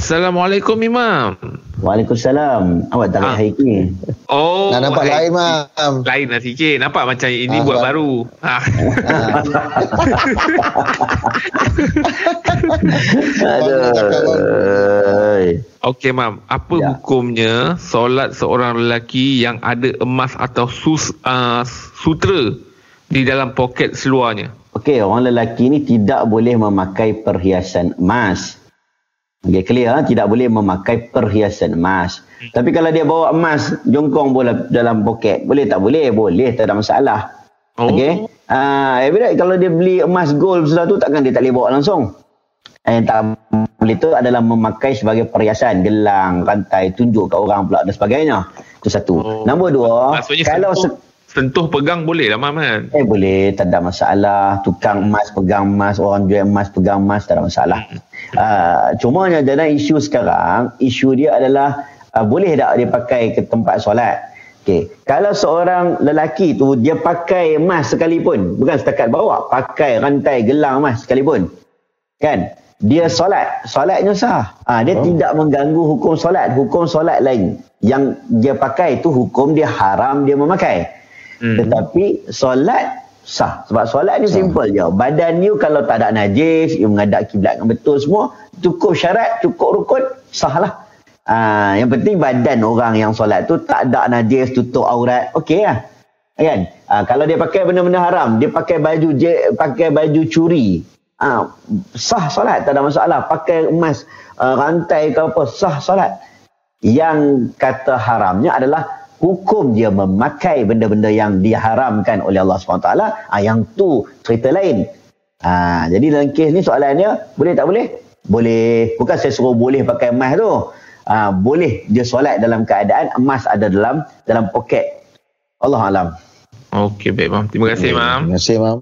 Assalamualaikum Imam. Waalaikumsalam. Awak tak Ah. hari ni. Oh, Nak nampak hai. lain, Mam. Lain lah sikit. Nampak macam ini Ah, buat ba- baru. Ha. Aduh. Okey, Mam. Apa Ya. hukumnya solat seorang lelaki yang ada emas atau sus, uh, sutra di dalam poket seluarnya? Okey, orang lelaki ni tidak boleh memakai perhiasan emas. Okey, clear ha? tidak boleh memakai perhiasan emas. Tapi kalau dia bawa emas jongkong bola dalam poket, boleh tak boleh? Boleh, tak ada masalah. Oh. Okey. Ah, uh, kalau dia beli emas gold sesuatu takkan dia tak boleh bawa langsung. Eh, Yang tak boleh tu adalah memakai sebagai perhiasan, gelang, rantai, tunjuk ke orang pula dan sebagainya. Itu satu. Oh. Nombor dua, Maksudnya kalau sentuh, sentuh pegang boleh lah, Mam kan? Eh boleh, tak ada masalah. Tukang emas pegang emas, orang jual emas pegang emas, tak ada masalah. Uh, cumanya dalam isu sekarang, isu dia adalah uh, boleh tak dia pakai ke tempat solat? Okay. Kalau seorang lelaki tu dia pakai emas sekalipun, bukan setakat bawa, pakai rantai gelang emas sekalipun. Kan? Dia solat, solatnya sah. Ha, dia oh. tidak mengganggu hukum solat. Hukum solat lain. Yang dia pakai tu hukum dia haram dia memakai. Hmm. Tetapi solat sah. Sebab solat ni simple je. Badan you kalau tak ada najis, you menghadap kiblat yang betul semua, cukup syarat, cukup rukun, sah lah. Ah, yang penting badan orang yang solat tu tak ada najis, tutup aurat, okey lah. Kan? Ah, kalau dia pakai benda-benda haram, dia pakai baju je, pakai baju curi, ah, sah solat, tak ada masalah. Pakai emas, ah, rantai ke apa, sah solat. Yang kata haramnya adalah hukum dia memakai benda-benda yang diharamkan oleh Allah SWT. Ah, yang tu cerita lain. Ah, jadi dalam kes ni soalannya, boleh tak boleh? Boleh. Bukan saya suruh boleh pakai emas tu. Ah, boleh dia solat dalam keadaan emas ada dalam dalam poket. Allah Alam. Okey, baik, Mam. Terima kasih, Mam. Terima kasih, Mam.